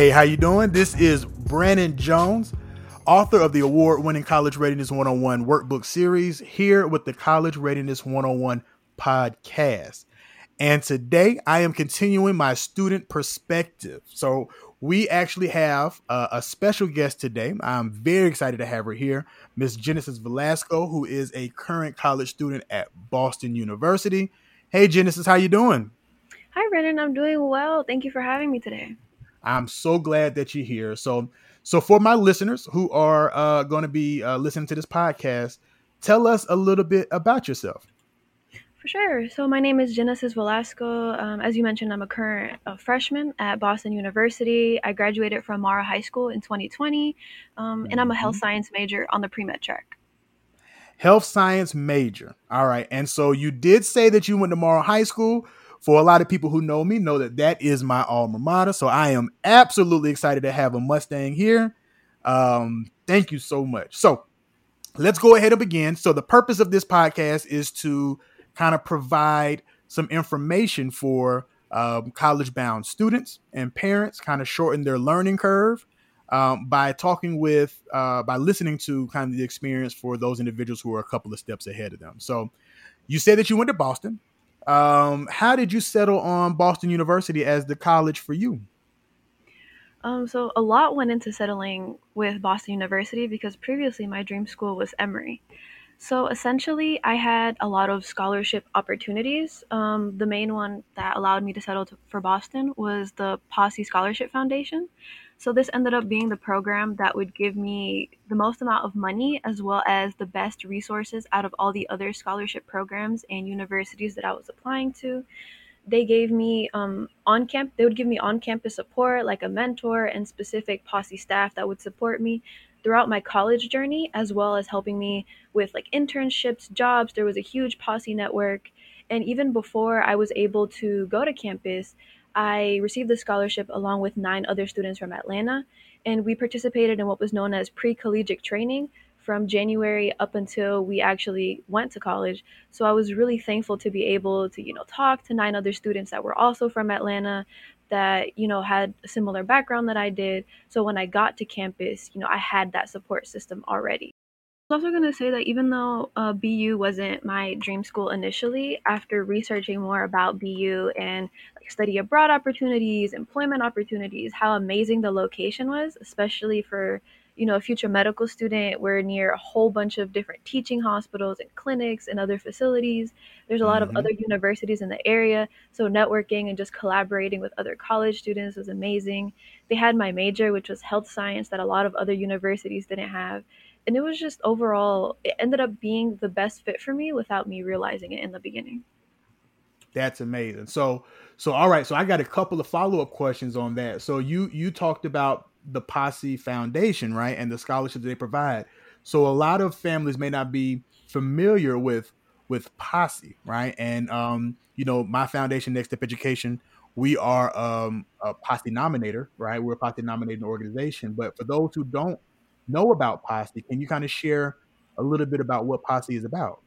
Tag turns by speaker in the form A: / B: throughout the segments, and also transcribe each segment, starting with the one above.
A: Hey, how you doing? This is Brannon Jones, author of the award-winning College Readiness 101 workbook series, here with the College Readiness 101 podcast. And today I am continuing my student perspective. So we actually have uh, a special guest today. I'm very excited to have her here, Miss Genesis Velasco, who is a current college student at Boston University. Hey, Genesis, how you doing?
B: Hi, Brannon. I'm doing well. Thank you for having me today.
A: I'm so glad that you're here. So, so for my listeners who are uh, going to be uh, listening to this podcast, tell us a little bit about yourself.
B: For sure. So my name is Genesis Velasco. Um, as you mentioned, I'm a current uh, freshman at Boston University. I graduated from Morrow High School in 2020, um, and I'm a health mm-hmm. science major on the pre-med track.
A: Health science major. All right. And so you did say that you went to Morrow High School for a lot of people who know me know that that is my alma mater so i am absolutely excited to have a mustang here. Um, thank you so much. So let's go ahead and begin. So the purpose of this podcast is to kind of provide some information for um, college bound students and parents kind of shorten their learning curve um, by talking with uh, by listening to kind of the experience for those individuals who are a couple of steps ahead of them. So you said that you went to boston um, how did you settle on Boston University as the college for you?
B: Um, so a lot went into settling with Boston University because previously my dream school was Emory. So essentially, I had a lot of scholarship opportunities. Um, the main one that allowed me to settle to, for Boston was the Posse Scholarship Foundation. So this ended up being the program that would give me the most amount of money as well as the best resources out of all the other scholarship programs and universities that I was applying to. They gave me um, on camp. They would give me on campus support, like a mentor and specific posse staff that would support me throughout my college journey, as well as helping me with like internships, jobs. There was a huge posse network, and even before I was able to go to campus, I received the scholarship along with nine other students from Atlanta, and we participated in what was known as pre collegiate training from January up until we actually went to college. So I was really thankful to be able to, you know, talk to nine other students that were also from Atlanta that, you know, had a similar background that I did. So when I got to campus, you know, I had that support system already. I was also going to say that even though uh, BU wasn't my dream school initially, after researching more about BU and like study abroad opportunities, employment opportunities, how amazing the location was, especially for you know a future medical student. We're near a whole bunch of different teaching hospitals and clinics and other facilities. There's a lot mm-hmm. of other universities in the area, so networking and just collaborating with other college students was amazing. They had my major, which was health science, that a lot of other universities didn't have and it was just overall it ended up being the best fit for me without me realizing it in the beginning.
A: That's amazing. So so all right so i got a couple of follow-up questions on that. So you you talked about the posse foundation right and the scholarships they provide. So a lot of families may not be familiar with with posse right? And um you know my foundation next step education we are um, a posse nominator right? We're a posse nominating organization. But for those who don't know about Posse, can you kind of share a little bit about what Posse is about?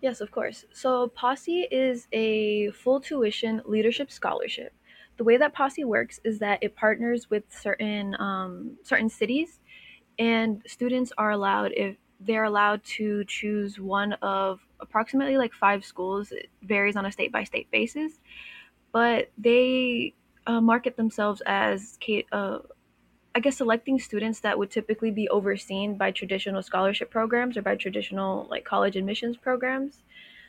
B: Yes, of course. So, Posse is a full tuition leadership scholarship. The way that Posse works is that it partners with certain um, certain cities, and students are allowed if they're allowed to choose one of approximately like five schools. It varies on a state by state basis, but they uh, market themselves as uh, I guess selecting students that would typically be overseen by traditional scholarship programs or by traditional like college admissions programs.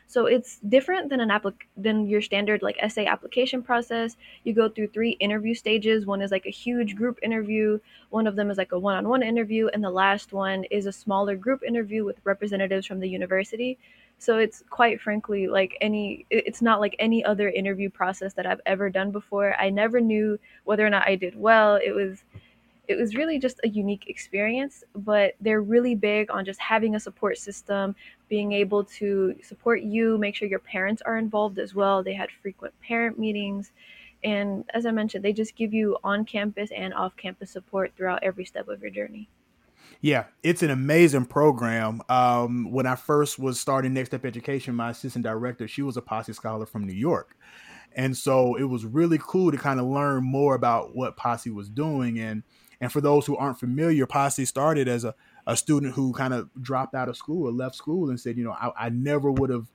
B: So it's different than an applic- than your standard like essay application process. You go through three interview stages. One is like a huge group interview, one of them is like a one-on-one interview, and the last one is a smaller group interview with representatives from the university. So it's quite frankly like any it's not like any other interview process that I've ever done before. I never knew whether or not I did well. It was it was really just a unique experience but they're really big on just having a support system being able to support you make sure your parents are involved as well they had frequent parent meetings and as i mentioned they just give you on campus and off campus support throughout every step of your journey
A: yeah, it's an amazing program. Um, when I first was starting Next Step Education, my assistant director, she was a Posse scholar from New York. And so it was really cool to kind of learn more about what Posse was doing. And and for those who aren't familiar, Posse started as a, a student who kind of dropped out of school or left school and said, you know, I, I never would have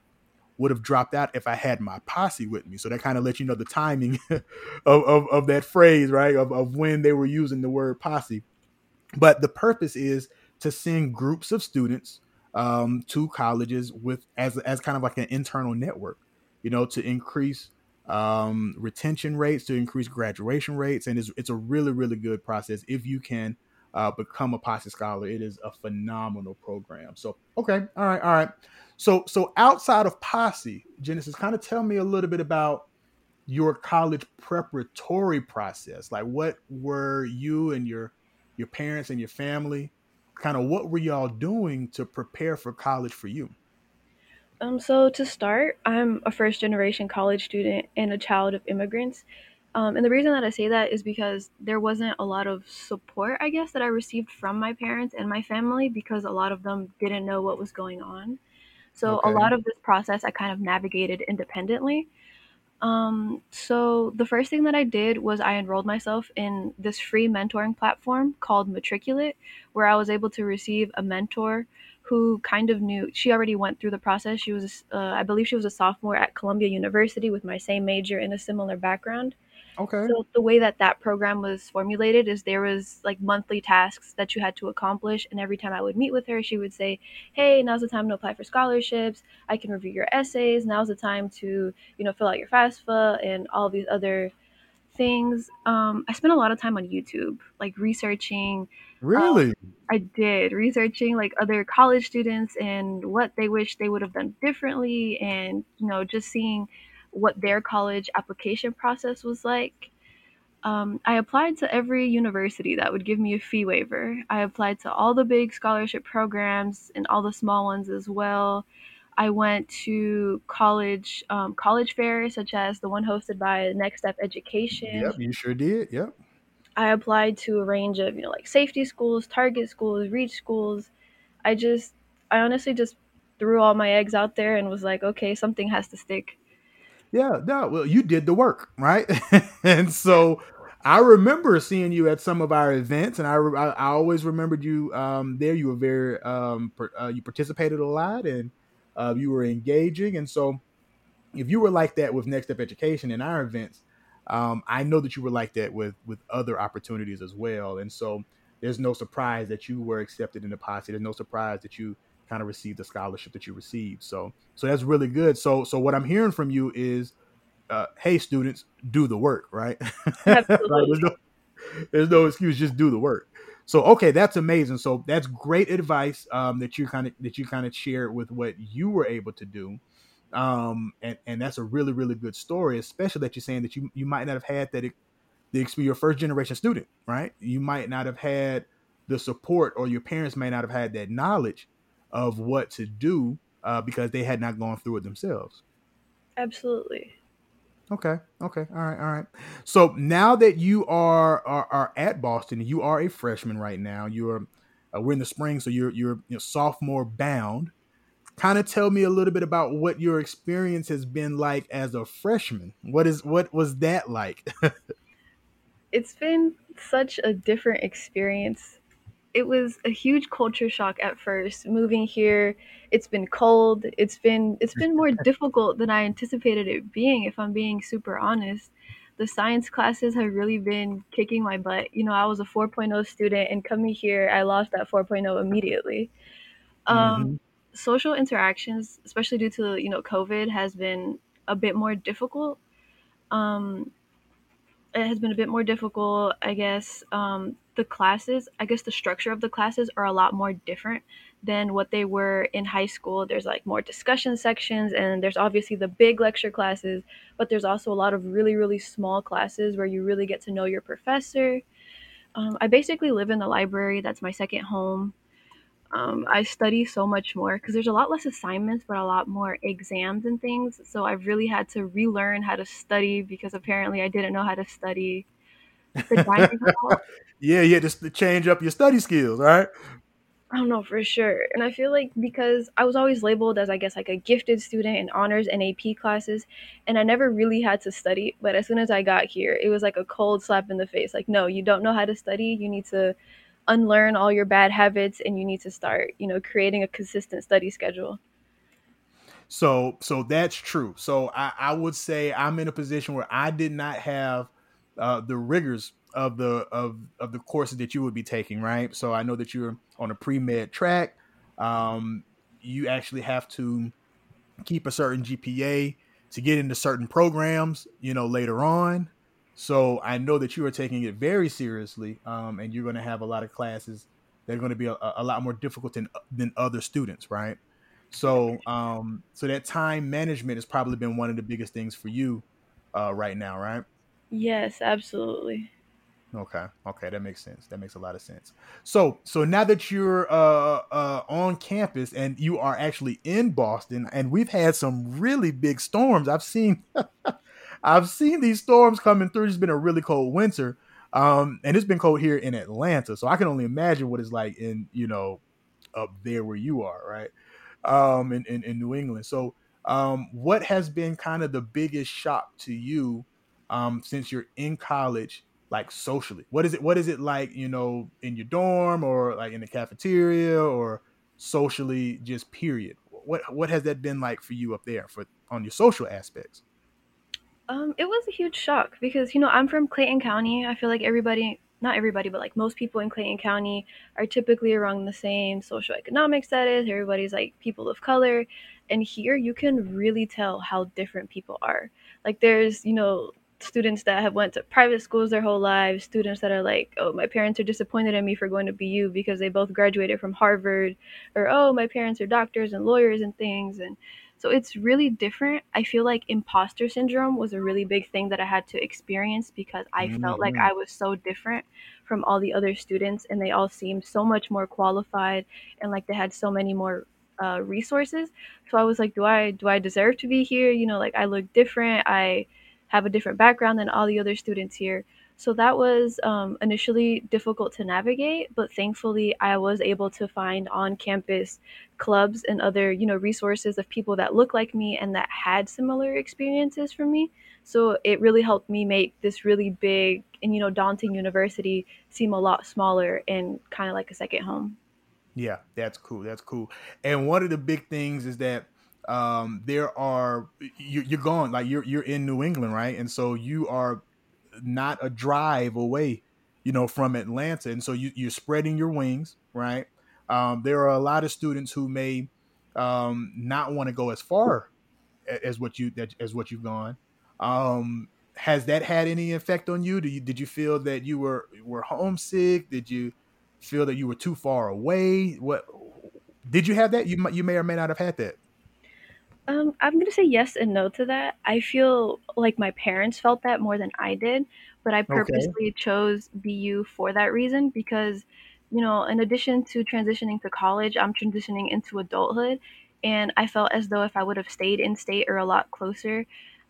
A: would have dropped out if I had my posse with me. So that kind of lets you know the timing of, of, of, that phrase, right? Of, of when they were using the word posse. But the purpose is to send groups of students um, to colleges with as as kind of like an internal network, you know, to increase um, retention rates, to increase graduation rates, and it's it's a really really good process if you can uh, become a Posse scholar. It is a phenomenal program. So okay, all right, all right. So so outside of Posse, Genesis, kind of tell me a little bit about your college preparatory process. Like what were you and your your parents and your family kind of what were y'all doing to prepare for college for you?
B: Um, so to start, I'm a first generation college student and a child of immigrants. Um, and the reason that I say that is because there wasn't a lot of support, I guess, that I received from my parents and my family because a lot of them didn't know what was going on. So okay. a lot of this process I kind of navigated independently. Um, so the first thing that I did was I enrolled myself in this free mentoring platform called Matriculate, where I was able to receive a mentor who kind of knew she already went through the process. She was, uh, I believe, she was a sophomore at Columbia University with my same major and a similar background.
A: Okay.
B: So the way that that program was formulated is there was like monthly tasks that you had to accomplish, and every time I would meet with her, she would say, "Hey, now's the time to apply for scholarships. I can review your essays. Now's the time to you know fill out your FAFSA and all these other things." Um, I spent a lot of time on YouTube, like researching.
A: Really.
B: Um, I did researching like other college students and what they wish they would have done differently, and you know just seeing what their college application process was like. Um, I applied to every university that would give me a fee waiver. I applied to all the big scholarship programs and all the small ones as well. I went to college um, college fairs, such as the one hosted by Next Step Education.
A: Yep, you sure did. Yep.
B: I applied to a range of you know like safety schools, target schools, reach schools. I just, I honestly just threw all my eggs out there and was like, okay, something has to stick.
A: Yeah, no, well, you did the work, right? and so I remember seeing you at some of our events, and I I, I always remembered you um, there. You were very um, per, uh, you participated a lot, and uh, you were engaging. And so, if you were like that with Next Step Education in our events, um, I know that you were like that with with other opportunities as well. And so, there's no surprise that you were accepted in the posse. There's no surprise that you kind of received the scholarship that you received. So so that's really good. So so what I'm hearing from you is, uh, hey students, do the work, right?
B: Absolutely.
A: there's, no, there's no excuse, just do the work. So okay, that's amazing. So that's great advice um, that you kind of that you kind of shared with what you were able to do. Um, and and that's a really really good story, especially that you're saying that you you might not have had that the experience, your first generation student, right? You might not have had the support, or your parents may not have had that knowledge of what to do uh, because they had not gone through it themselves.
B: Absolutely.
A: Okay. Okay. All right. All right. So now that you are are, are at Boston, you are a freshman right now. You're uh, we're in the spring, so you're you're you sophomore bound. Kind of tell me a little bit about what your experience has been like as a freshman. What is what was that like?
B: it's been such a different experience it was a huge culture shock at first. Moving here it's been cold. It's been it's been more difficult than i anticipated it being if i'm being super honest. The science classes have really been kicking my butt. You know i was a 4.0 student and coming here i lost that 4.0 immediately. Um, mm-hmm. social interactions especially due to you know covid has been a bit more difficult. Um, it has been a bit more difficult i guess. Um, the classes, I guess the structure of the classes are a lot more different than what they were in high school. There's like more discussion sections, and there's obviously the big lecture classes, but there's also a lot of really, really small classes where you really get to know your professor. Um, I basically live in the library, that's my second home. Um, I study so much more because there's a lot less assignments, but a lot more exams and things. So I've really had to relearn how to study because apparently I didn't know how to study.
A: The dining hall, yeah, yeah, just to change up your study skills, right?
B: I don't know for sure. And I feel like because I was always labeled as, I guess, like a gifted student in honors and AP classes, and I never really had to study. But as soon as I got here, it was like a cold slap in the face. Like, no, you don't know how to study. You need to unlearn all your bad habits and you need to start, you know, creating a consistent study schedule.
A: So, so that's true. So I, I would say I'm in a position where I did not have uh, the rigors of the of of the courses that you would be taking, right? So I know that you're on a pre med track. Um, you actually have to keep a certain GPA to get into certain programs, you know, later on. So I know that you are taking it very seriously, um, and you're going to have a lot of classes that are going to be a, a lot more difficult than than other students, right? So, um, so that time management has probably been one of the biggest things for you uh, right now, right?
B: Yes, absolutely.
A: Okay. Okay, that makes sense. That makes a lot of sense. So, so now that you're uh, uh, on campus and you are actually in Boston, and we've had some really big storms. I've seen, I've seen these storms coming through. It's been a really cold winter, um, and it's been cold here in Atlanta. So I can only imagine what it's like in you know up there where you are, right? Um, in, in, in New England. So, um, what has been kind of the biggest shock to you um, since you're in college? like socially? What is it? What is it like? You know, in your dorm or like in the cafeteria or socially, just period. What what has that been like for you up there for on your social aspects?
B: Um, it was a huge shock because you know I'm from Clayton County. I feel like everybody, not everybody, but like most people in Clayton County are typically around the same socioeconomic status. Everybody's like people of color, and here you can really tell how different people are. Like there's you know students that have went to private schools their whole lives, students that are like, oh, my parents are disappointed in me for going to BU because they both graduated from Harvard, or oh, my parents are doctors and lawyers and things, and so it's really different. I feel like imposter syndrome was a really big thing that I had to experience because I mm-hmm. felt like mm-hmm. I was so different from all the other students, and they all seemed so much more qualified and like they had so many more uh, resources. So I was like, do I do I deserve to be here? You know, like I look different. I have a different background than all the other students here. So that was um, initially difficult to navigate, but thankfully I was able to find on-campus clubs and other, you know, resources of people that look like me and that had similar experiences from me. So it really helped me make this really big and you know daunting university seem a lot smaller and kind of like a second home.
A: Yeah, that's cool. That's cool. And one of the big things is that um, there are you, you're gone like you're you're in New England, right? And so you are not a drive away, you know, from Atlanta, and so you, you're spreading your wings, right? Um, there are a lot of students who may um, not want to go as far as what you that, as what you've gone. Um, has that had any effect on you? Did you did you feel that you were were homesick? Did you feel that you were too far away? What did you have that? You you may or may not have had that.
B: Um, I'm gonna say yes and no to that. I feel like my parents felt that more than I did, but I purposely chose BU for that reason because, you know, in addition to transitioning to college, I'm transitioning into adulthood, and I felt as though if I would have stayed in state or a lot closer,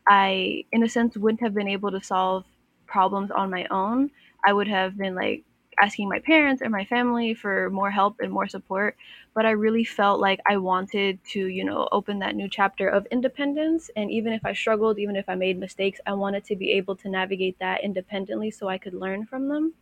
B: I, in a sense, wouldn't have been able to solve problems on my own. I would have been like asking my parents and my family for more help and more support but i really felt like i wanted to you know open that new chapter of independence. And even if i struggled even if i made mistakes i wanted to be able to navigate that independently so i could learn from them.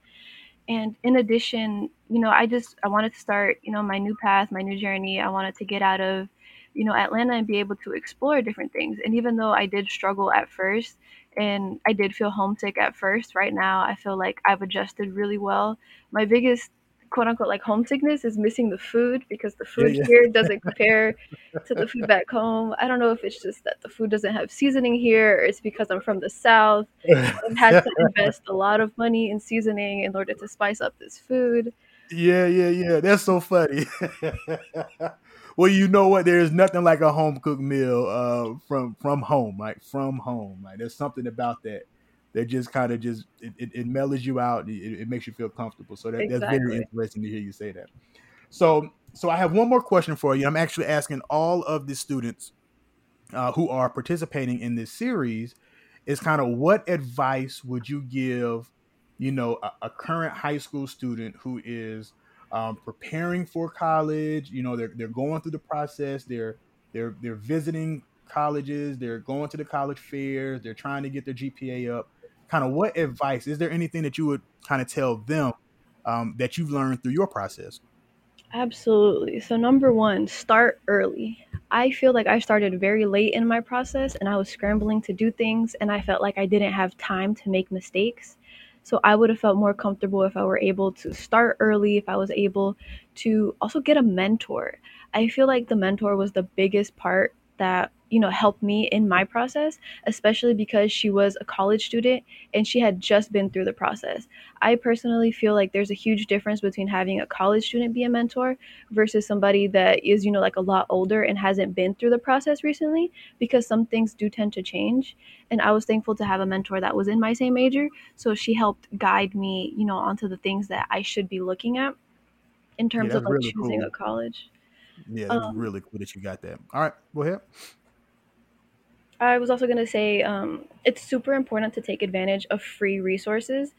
B: And in addition you know i just i wanted to start you know my new path my new journey. I wanted to get out of you know atlanta and be able to explore different things. And even though i did struggle at first and I did feel homesick at first. Right now, I feel like I've adjusted really well. My biggest quote unquote like homesickness is missing the food because the food yeah, yeah. here doesn't compare to the food back home. I don't know if it's just that the food doesn't have seasoning here or it's because I'm from the south and had to invest a lot of money in seasoning in order to spice up this food.
A: Yeah, yeah, yeah. That's so funny. well, you know what? There is nothing like a home cooked meal uh, from from home, like from home. Like there's something about that that just kind of just it, it, it, mellows you out. It, it, makes you feel comfortable. So that, exactly. that's very interesting to hear you say that. So so I have one more question for you. I'm actually asking all of the students uh, who are participating in this series is kind of what advice would you give, you know, a, a current high school student who is um, preparing for college. You know, they're they're going through the process. They're they're they're visiting colleges. They're going to the college fairs. They're trying to get their GPA up. Kind of what advice is there? Anything that you would kind of tell them um, that you've learned through your process?
B: Absolutely. So, number one, start early. I feel like I started very late in my process and I was scrambling to do things, and I felt like I didn't have time to make mistakes. So, I would have felt more comfortable if I were able to start early, if I was able to also get a mentor. I feel like the mentor was the biggest part that you know helped me in my process especially because she was a college student and she had just been through the process. I personally feel like there's a huge difference between having a college student be a mentor versus somebody that is you know like a lot older and hasn't been through the process recently because some things do tend to change. And i was thankful to have a mentor that was in my same major so she helped guide me you know onto the things that i should be looking at in terms yeah, of like really choosing cool. a college
A: yeah, that's um, really cool that you got that. All right, go ahead.
B: I was also going to say um, it's super important to take advantage of free resources.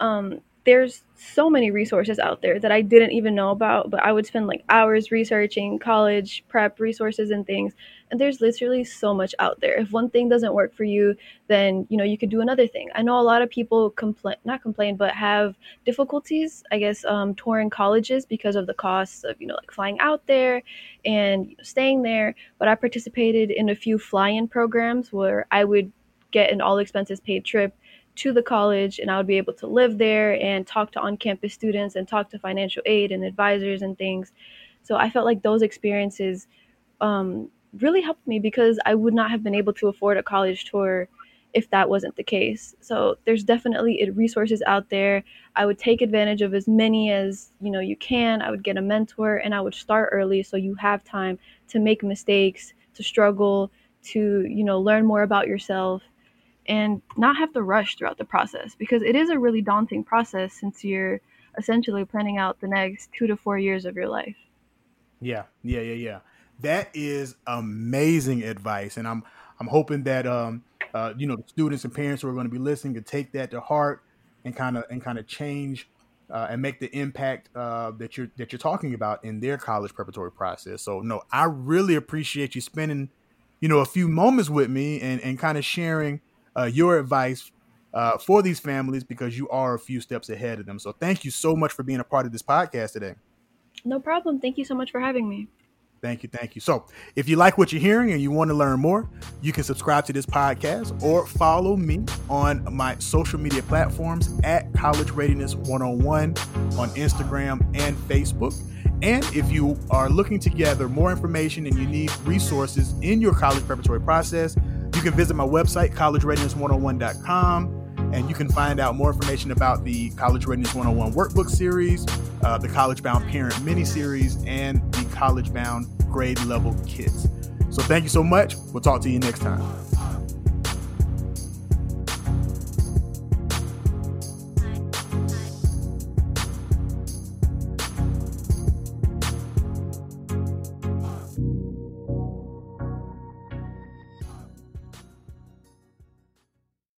B: Um, there's so many resources out there that I didn't even know about, but I would spend like hours researching college prep resources and things. And there's literally so much out there. If one thing doesn't work for you, then you know you could do another thing. I know a lot of people complain, not complain, but have difficulties, I guess, um, touring colleges because of the costs of you know like flying out there and you know, staying there. But I participated in a few fly-in programs where I would get an all expenses paid trip to the college and I would be able to live there and talk to on campus students and talk to financial aid and advisors and things. So I felt like those experiences um, really helped me because I would not have been able to afford a college tour if that wasn't the case. So there's definitely resources out there. I would take advantage of as many as you know you can. I would get a mentor and I would start early so you have time to make mistakes, to struggle, to you know learn more about yourself and not have to rush throughout the process because it is a really daunting process since you're essentially planning out the next two to four years of your life.
A: Yeah, yeah, yeah, yeah. That is amazing advice, and I'm I'm hoping that um uh you know the students and parents who are going to be listening to take that to heart and kind of and kind of change uh, and make the impact uh, that you're that you're talking about in their college preparatory process. So no, I really appreciate you spending you know a few moments with me and and kind of sharing uh, your advice uh, for these families because you are a few steps ahead of them. So thank you so much for being a part of this podcast today.
B: No problem. Thank you so much for having me.
A: Thank you. Thank you. So, if you like what you're hearing and you want to learn more, you can subscribe to this podcast or follow me on my social media platforms at College Readiness 101 on Instagram and Facebook. And if you are looking to gather more information and you need resources in your college preparatory process, can visit my website, collegereadiness101.com, and you can find out more information about the College Readiness 101 workbook series, uh, the College Bound Parent mini series, and the College Bound grade level kits. So thank you so much. We'll talk to you next time.